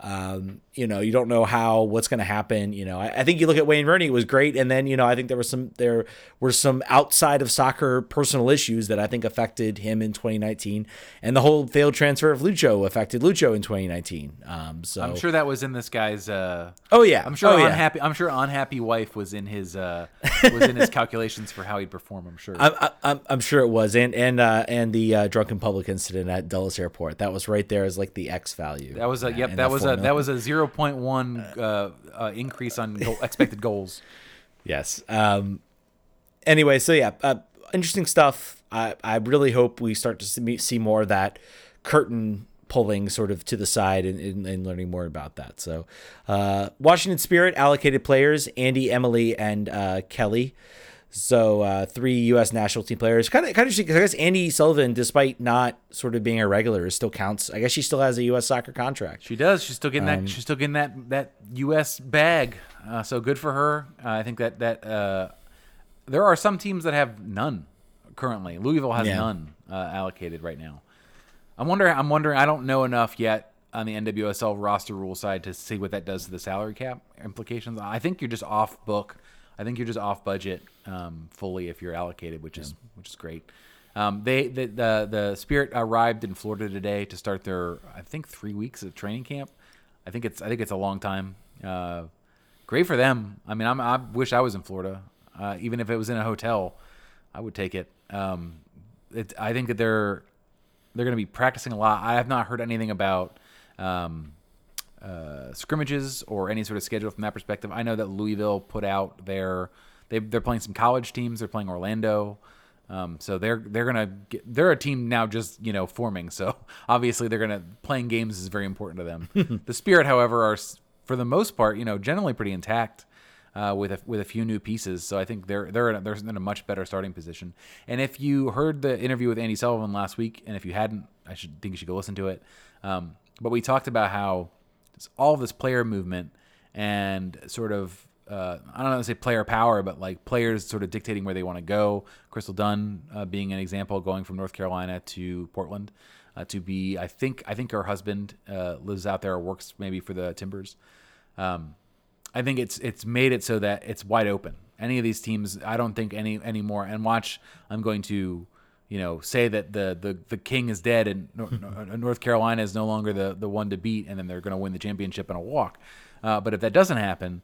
um, you know, you don't know how what's going to happen. You know, I, I, think you look at Wayne Rooney was great, and then you know I think there was some there were some outside of soccer personal issues that I think affected him in 2019, and the whole failed transfer of Lucho affected Lucho in 2019. Um, so I'm sure that was in this guy's. Uh, oh yeah, I'm sure oh, unhappy. Yeah. I'm sure unhappy wife was in his uh, was in his calculations for how he'd perform. I'm sure. I'm, I'm, I'm sure it was, and and uh, and the uh, drunken public incident at Dulles Airport that was right there as like the X value. That was a yep. That was a that was a 0.1 uh, uh, increase on goal, expected goals. Yes. Um, anyway, so yeah, uh, interesting stuff. I, I really hope we start to see, see more of that curtain pulling sort of to the side and, and, and learning more about that. So, uh, Washington Spirit allocated players Andi, Emily, and uh, Kelly. So uh, three U.S. national team players. Kind of, kind of interesting I guess Andi Sullivan, despite not sort of being a regular, still counts. I guess she still has a U.S. soccer contract. She does. She's still getting um, that. She's still getting that that U.S. bag. Uh, so good for her. Uh, I think that that uh, there are some teams that have none currently. Louisville has yeah. none uh, allocated right now. I'm wondering. I'm wondering. I don't know enough yet on the NWSL roster rule side to see what that does to the salary cap implications. I think you're just off book I think you're just off budget um, fully if you're allocated, which is which is great. Um, they the, the, the Spirit arrived in Florida today to start their I think three weeks of training camp. I think it's I think it's a long time. Uh, great for them. I mean, I'm, i wish I was in Florida. Uh, even if it was in a hotel, I would take it. Um, it I think that they're they're going to be practicing a lot. I have not heard anything about um, uh, scrimmages or any sort of schedule from that perspective. I know that Louisville put out their they they're playing some college teams. They're playing Orlando. Um, so they're they're gonna get, they're a team now just you know forming. So obviously they're gonna playing games is very important to them. the Spirit, however, are for the most part you know generally pretty intact. Uh, with a, with a few new pieces, so I think they're they're in a, they're in a much better starting position. And if you heard the interview with Andi Sullivan last week, and if you hadn't, I should think you should go listen to it. Um, but we talked about how all this player movement and sort of uh, I don't know to say player power, but like players sort of dictating where they want to go. Crystal Dunn uh, being an example, going from North Carolina to Portland uh, to be. I think I think her husband uh, lives out there or works maybe for the Timbers. Um, I think it's it's made it so that it's wide open. Any of these teams, I don't think any anymore. And watch, I'm going to you know, say that the the, the king is dead and North Carolina is no longer the the one to beat, and then they're going to win the championship in a walk. Uh, but if that doesn't happen,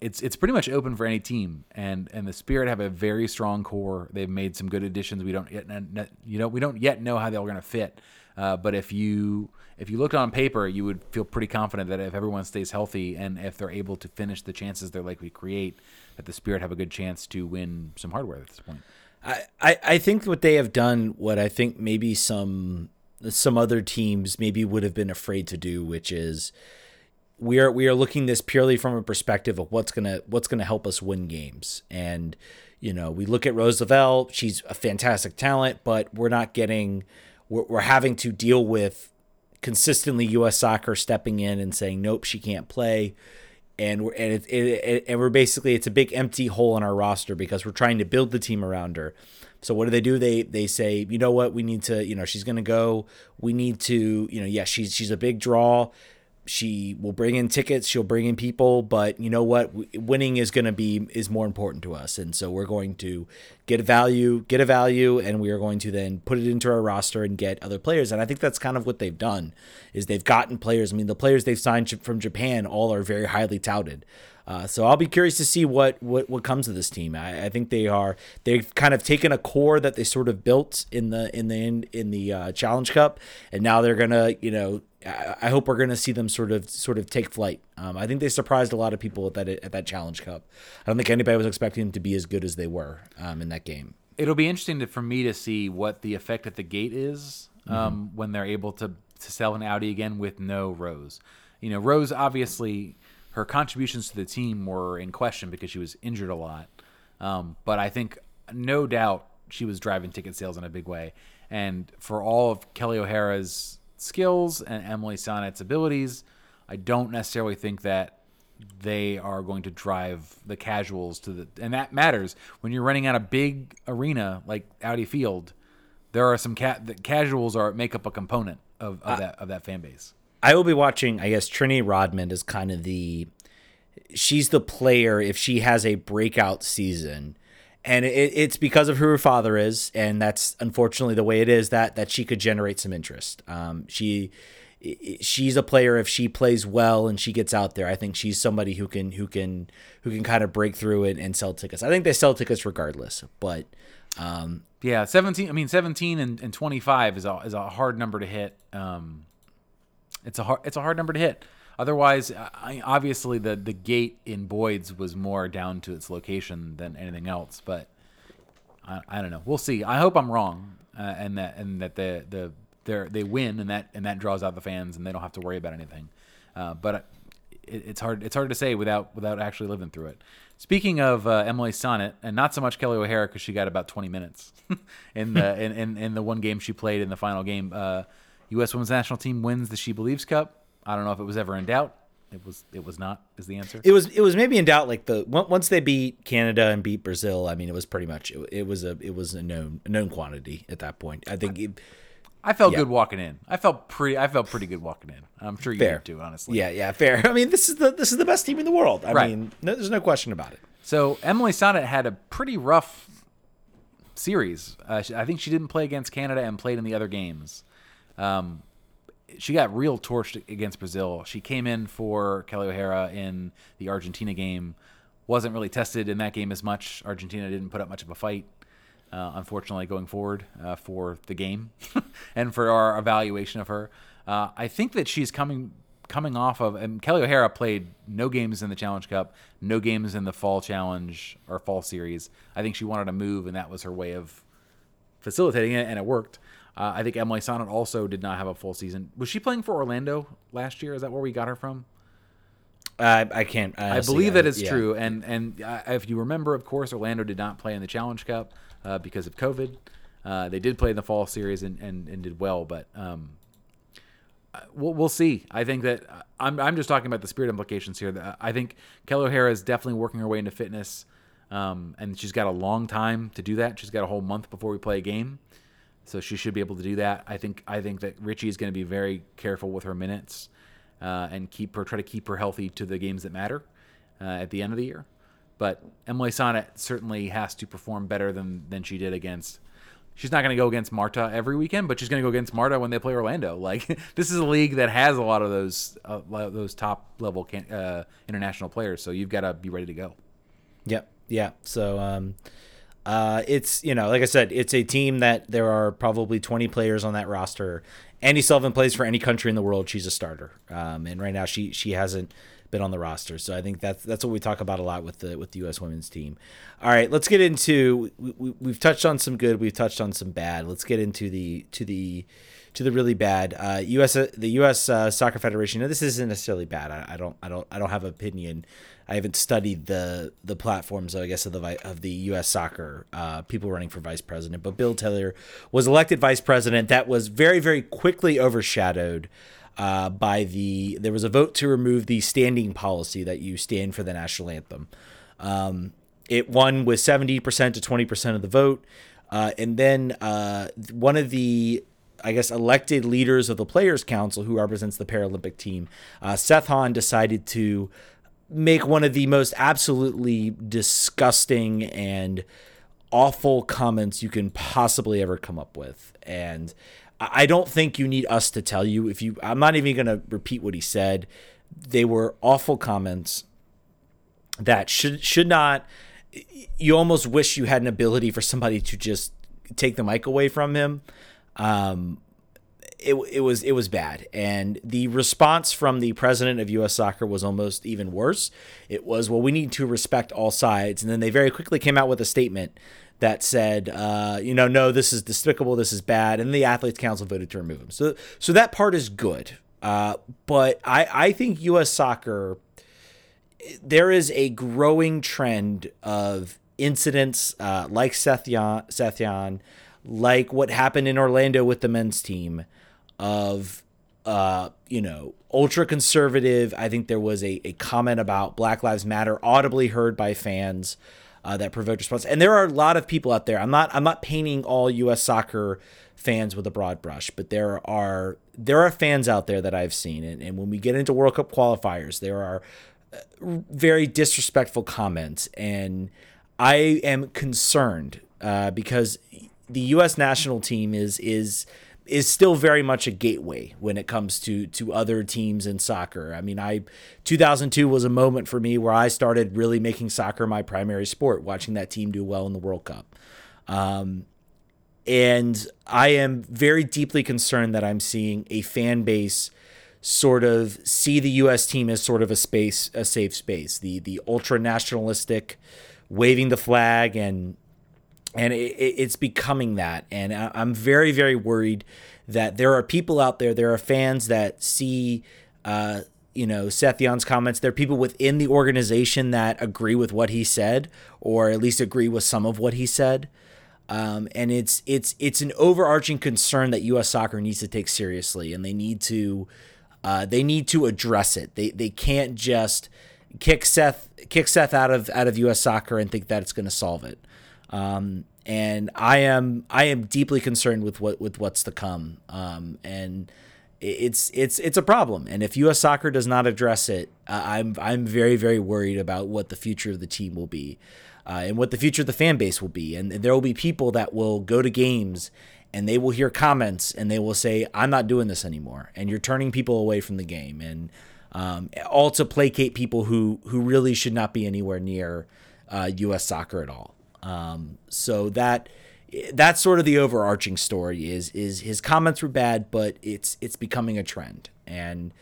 it's it's pretty much open for any team, and and the Spirit have a very strong core. They've made some good additions. We don't yet you know we don't yet know how they're going to fit. Uh, but if you if you looked on paper, you would feel pretty confident that if everyone stays healthy and if they're able to finish the chances they're likely to create, that the Spirit have a good chance to win some hardware at this point. I, I, I think what they have done, what I think maybe some some other teams maybe would have been afraid to do, which is we are we are looking this purely from a perspective of what's gonna what's gonna help us win games. And you know, we look at Rose Lavelle; she's a fantastic talent, but we're not getting we're, we're having to deal with consistently U.S. Soccer stepping in and saying nope, she can't play. And we're and it, it, it, and we're basically it's a big empty hole in our roster because we're trying to build the team around her. So what do they do? They they say, you know what, we need to, you know, she's gonna go. We need to, you know, yeah, she's she's a big draw she will bring in tickets she'll bring in people but you know what? Winning is going to be is more important to us and so we're going to get a value get a value and we are going to then put it into our roster and get other players and i think that's kind of what they've done is they've gotten players. I mean the players they've signed from japan all are very highly touted. Uh, so I'll be curious to see what what, what comes of this team. I, I, think they are they've kind of taken a core that they sort of built in the in the in, in the uh, Challenge Cup, and now they're gonna you know I hope we're going to see them sort of sort of take flight. Um, I think they surprised a lot of people at that at that Challenge Cup. I don't think anybody was expecting them to be as good as they were um, in that game. It'll be interesting to, for me to see what the effect at the gate is um, mm-hmm. when they're able to to sell an Audi again with no Rose. You know, Rose obviously her contributions to the team were in question because she was injured a lot. Um, but I think no doubt she was driving ticket sales in a big way. And for all of Kelly O'Hara's skills and Emily Sonnett's abilities, I don't necessarily think that they are going to drive the casuals to the and that matters when you're running out a big arena like Audi Field. There are some ca- the casuals are make up a component of, of uh, that of that fan base. I will be watching. I guess Trinity Rodman is kind of the she's the player if she has a breakout season and it, it's because of who her father is, and that's unfortunately the way it is that that she could generate some interest. Um, she she's a player if she plays well and she gets out there. I think she's somebody who can who can who can kind of break through and, and sell tickets. I think they sell tickets regardless, but. Um, yeah, seventeen. I mean, seventeen and, and twenty five is a is a hard number to hit. Um, it's a hard it's a hard number to hit. Otherwise, I, obviously the the gate in Boyd's was more down to its location than anything else. But I, I don't know. We'll see. I hope I'm wrong, uh, and that and that the the they they win, and that and that draws out the fans, and they don't have to worry about anything. Uh, but it, it's hard it's hard to say without without actually living through it. Speaking of uh, Emily Sonnett, and not so much Kelly O'Hara because she got about 20 minutes in the in, in, in, the one game she played in the final game. U.S. Uh, Women's National Team wins the She Believes Cup. I don't know if it was ever in doubt. It was. It was not. Is the answer? It was. It was maybe in doubt. Like the once they beat Canada and beat Brazil. I mean, it was pretty much. It, it was a. It was a known a known quantity at that point. I think. It, I felt yeah. good walking in. I felt pretty. I felt pretty good walking in. I'm sure you fair. did too. Honestly. Yeah. Yeah. Fair. I mean, this is the this is the best team in the world. I right. mean, no, there's no question about it. So Emily Sonnett had a pretty rough series. Uh, I think she didn't play against Canada and played in the other games. Um, she got real torched against Brazil. She came in for Kelly O'Hara in the Argentina game. Wasn't really tested in that game as much. Argentina didn't put up much of a fight, uh, unfortunately, going forward uh, for the game and for our evaluation of her. Uh, I think that she's coming coming off of and Kelly O'Hara played no games in the Challenge Cup, no games in the Fall Challenge or Fall Series. I think she wanted to move, and that was her way of facilitating it, and it worked. Uh, I think Emily Sonnett also did not have a full season. Was she playing for Orlando last year? Is that where we got her from? Uh, I can't. I believe that is yeah. true. And and uh, if you remember, of course, Orlando did not play in the Challenge Cup uh, because of COVID. Uh, they did play in the fall series and, and, and did well, but um, uh, we'll, we'll see. I think that I'm, I'm just talking about the spirit implications here. I think Kelly O'Hara is definitely working her way into fitness, um, and she's got a long time to do that. She's got a whole month before we play a game so she should be able to do that. I think I think that Richie is going to be very careful with her minutes uh, and keep her try to keep her healthy to the games that matter uh, at the end of the year. But Emily Sonnett certainly has to perform better than than she did against. she's not going to go against Marta every weekend, but she's going to go against Marta when they play Orlando. Like this is a league that has a lot of those uh, those top level can, uh, international players, so you've got to be ready to go. Yep. Yeah. So um, uh, it's you know, like I said, it's a team that there are probably 20 players on that roster. Andi Sullivan plays for any country in the world. She's a starter, um, and right now she she hasn't been on the roster. So I think that's that's what we talk about a lot with the with the U.S. women's team. All right, let's get into we, we, have touched on some good, we've touched on some bad. Let's get into the to the to the really bad. Uh, U.S. the U.S. Uh, Soccer Federation. Now, this isn't necessarily bad. I, I, don't I don't I don't have an opinion. I haven't studied the the platforms, I guess, of the of the U.S. Soccer uh, people running for vice president. But Bill Taylor was elected vice president. That was very very quickly overshadowed uh, by the there was a vote to remove the standing policy that you stand for the national anthem. Um, it won with 70% to 20% of the vote. Uh, and then uh, one of the, I guess, elected leaders of the Players Council, who represents the Paralympic team, uh, Seth Jahn, decided to make one of the most absolutely disgusting and awful comments you can possibly ever come up with. And I don't think you need us to tell you if you I'm not even going to repeat what he said. They were awful comments that should should not you almost wish you had an ability for somebody to just take the mic away from him. Um, it, it was it was bad, and the response from the president of U.S. Soccer was almost even worse. It was, well, we need to respect all sides, and then they very quickly came out with a statement that said, uh, you know, no, this is despicable, this is bad, and the athletes council voted to remove him. So, so that part is good. Uh, but I, I think U.S. soccer, there is a growing trend of incidents uh, like Seth Jahn, Sethian, like what happened in Orlando with the men's team, of uh, you know, ultra conservative. I think there was a, a comment about Black Lives Matter audibly heard by fans uh, that provoked response. And there are a lot of people out there. I'm not I'm not painting all U.S. soccer fans with a broad brush, but there are there are fans out there that I've seen, and, and when we get into World Cup qualifiers, there are uh, very disrespectful comments, and I am concerned uh, because the U.S. national team is is is still very much a gateway when it comes to to other teams in soccer. I mean, I 2002 was a moment for me where I started really making soccer my primary sport, watching that team do well in the World Cup. Um, and I am very deeply concerned that I'm seeing a fan base sort of see the U.S. team as sort of a space, a safe space. The the ultra nationalistic, waving the flag and and it, it's becoming that. And i'm very very worried that there are people out there there are fans that see uh, you know Seth Jahn's comments. There are people within the organization that agree with what he said or at least agree with some of what he said. Um, and it's it's it's an overarching concern that US soccer needs to take seriously and they need to uh, they need to address it. They they can't just kick Seth kick Seth out of out of US soccer and think that it's going to solve it um, and I am I am deeply concerned with what with what's to come. Um, and it's it's it's a problem. And if U.S. Soccer does not address it, I'm I'm very very worried about what the future of the team will be, uh, and what the future of the fan base will be. And there will be people that will go to games and they will hear comments and they will say, "I'm not doing this anymore," and you're turning people away from the game, and um, all to placate people who who really should not be anywhere near uh, U.S. soccer at all. Um, so that that's sort of the overarching story is is his comments were bad, but it's it's becoming a trend and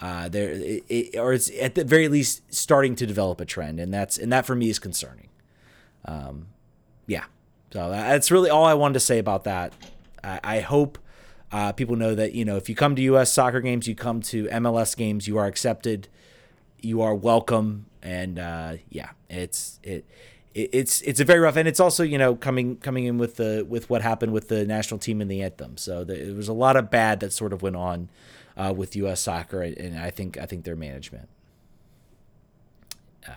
uh, there it, it, or it's at the very least starting to develop a trend, and that's and that for me is concerning. Um, yeah, so that's really all I wanted to say about that. I, I hope. Uh, people know that you know if you come to U.S. soccer games, you come to MLS games, you are accepted, you are welcome, and uh, yeah, it's it it's it's a very rough, and it's also you know coming coming in with the with what happened with the national team and the anthem. So the, there was a lot of bad that sort of went on uh, with U.S. soccer, and I think I think their management. Uh,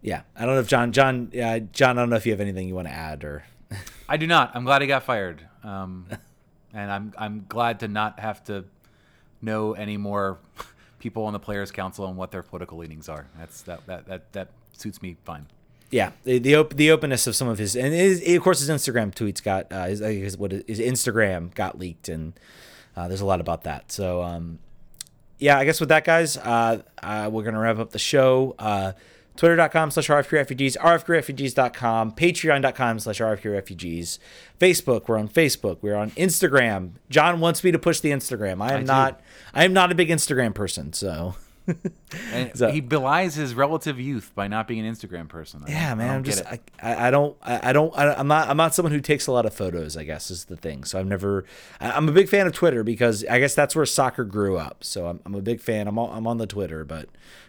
yeah, I don't know if John John uh, John. I don't know if you have anything you want to add or. I do not. I'm glad he got fired, um, and I'm I'm glad to not have to know any more people on the players council and what their political leanings are. That's that that that that suits me fine. yeah, the the, op- the openness of some of his and his, of course his Instagram tweets got uh, his, his what his Instagram got leaked and uh, there's a lot about that. So um, yeah, I guess with that, guys, uh, uh, we're gonna wrap up the show. Twitter.com slash RFKRefugees, RFKRefugees.com, Patreon.com slash RFKRefugees, Facebook, we're on Facebook, we're on Instagram. John wants me to push the Instagram. I am I not I am not a big Instagram person, so So- he belies his relative youth by not being an Instagram person. I Yeah, man. I I'm just. I, I don't I, don't I, I'm not I'm not someone who takes a lot of photos. I guess is the thing. So I've never I- I'm a big fan of Twitter because I guess that's where soccer grew up. So I'm, I'm a big fan. I'm on, I'm on the Twitter, but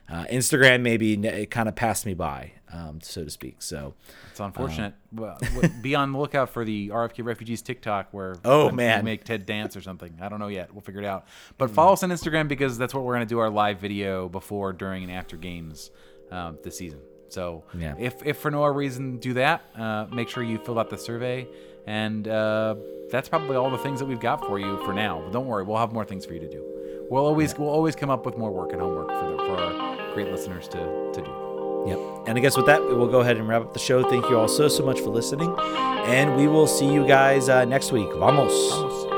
uh, Instagram maybe it kind of passed me by, um, so to speak. So It's unfortunate. Well, be on the lookout for the RFK Refugees TikTok where Oh, man. we make Ted dance or something. I don't know yet. We'll figure it out. But follow us on Instagram because that's what we're going to do our live video before, during, and after games um, this season. So Yeah. if, if for no other reason do that, uh, make sure you fill out the survey. And uh, that's probably all the things that we've got for you for now. But don't worry, we'll have more things for you to do. We'll always we'll always come up with more work and homework for the, for our great listeners to, to do. Yep. And I guess with that, we will go ahead and wrap up the show. Thank you all so so much for listening, and we will see you guys uh, next week. Vamos.